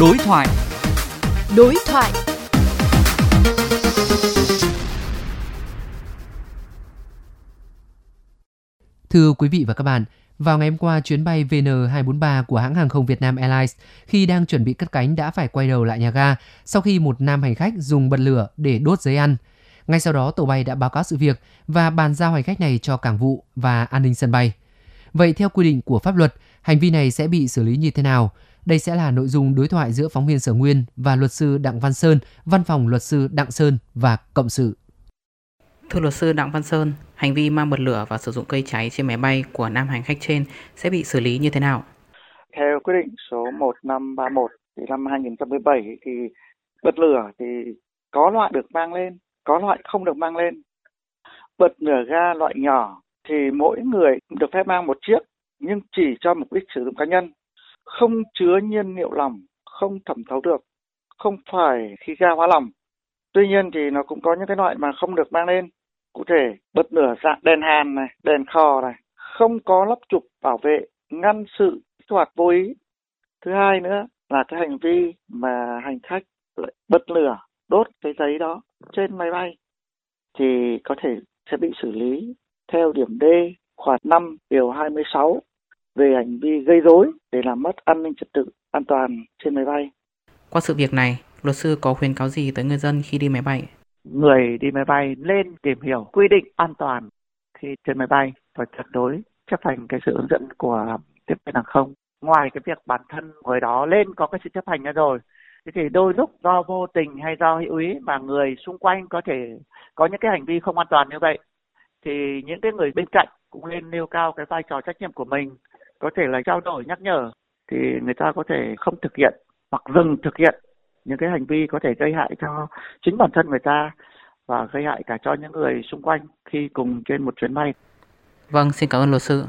Đối thoại. Đối thoại. Thưa quý vị và các bạn, vào ngày hôm qua, chuyến bay VN243 của hãng hàng không Việt Nam Airlines khi đang chuẩn bị cất cánh đã phải quay đầu lại nhà ga sau khi một nam hành khách dùng bật lửa để đốt giấy ăn. Ngay sau đó, tổ bay đã báo cáo sự việc và bàn giao hành khách này cho cảng vụ và an ninh sân bay. Vậy theo quy định của pháp luật, hành vi này sẽ bị xử lý như thế nào? Đây sẽ là nội dung đối thoại giữa phóng viên Sở Nguyên và luật sư Đặng Văn Sơn, văn phòng luật sư Đặng Sơn và Cộng sự. Thưa luật sư Đặng Văn Sơn, hành vi mang bật lửa và sử dụng cây cháy trên máy bay của nam hành khách trên sẽ bị xử lý như thế nào? Theo quyết định số 1531 thì năm 2017 thì bật lửa thì có loại được mang lên, có loại không được mang lên. Bật lửa ga loại nhỏ thì mỗi người được phép mang một chiếc nhưng chỉ cho mục đích sử dụng cá nhân, không chứa nhiên liệu lỏng, không thẩm thấu được, không phải khí ga hóa lỏng. Tuy nhiên thì nó cũng có những cái loại mà không được mang lên. Cụ thể, bật lửa dạng đèn hàn này, đèn khò này, không có lắp chụp bảo vệ, ngăn sự hoạt vô ý. Thứ hai nữa là cái hành vi mà hành khách lại bật lửa, đốt cái giấy đó trên máy bay thì có thể sẽ bị xử lý theo điểm D khoản 5 điều 26 về hành vi gây rối để làm mất an ninh trật tự an toàn trên máy bay. Qua sự việc này, luật sư có khuyến cáo gì tới người dân khi đi máy bay? Người đi máy bay nên tìm hiểu quy định an toàn khi trên máy bay và tuyệt đối chấp hành cái sự hướng dẫn của tiếp viên hàng không. Ngoài cái việc bản thân người đó lên có cái sự chấp hành ra rồi, thế thì đôi lúc do vô tình hay do hữu ý mà người xung quanh có thể có những cái hành vi không an toàn như vậy thì những cái người bên cạnh cũng nên nêu cao cái vai trò trách nhiệm của mình có thể là trao đổi nhắc nhở thì người ta có thể không thực hiện hoặc dừng thực hiện những cái hành vi có thể gây hại cho chính bản thân người ta và gây hại cả cho những người xung quanh khi cùng trên một chuyến bay. Vâng, xin cảm ơn luật sư.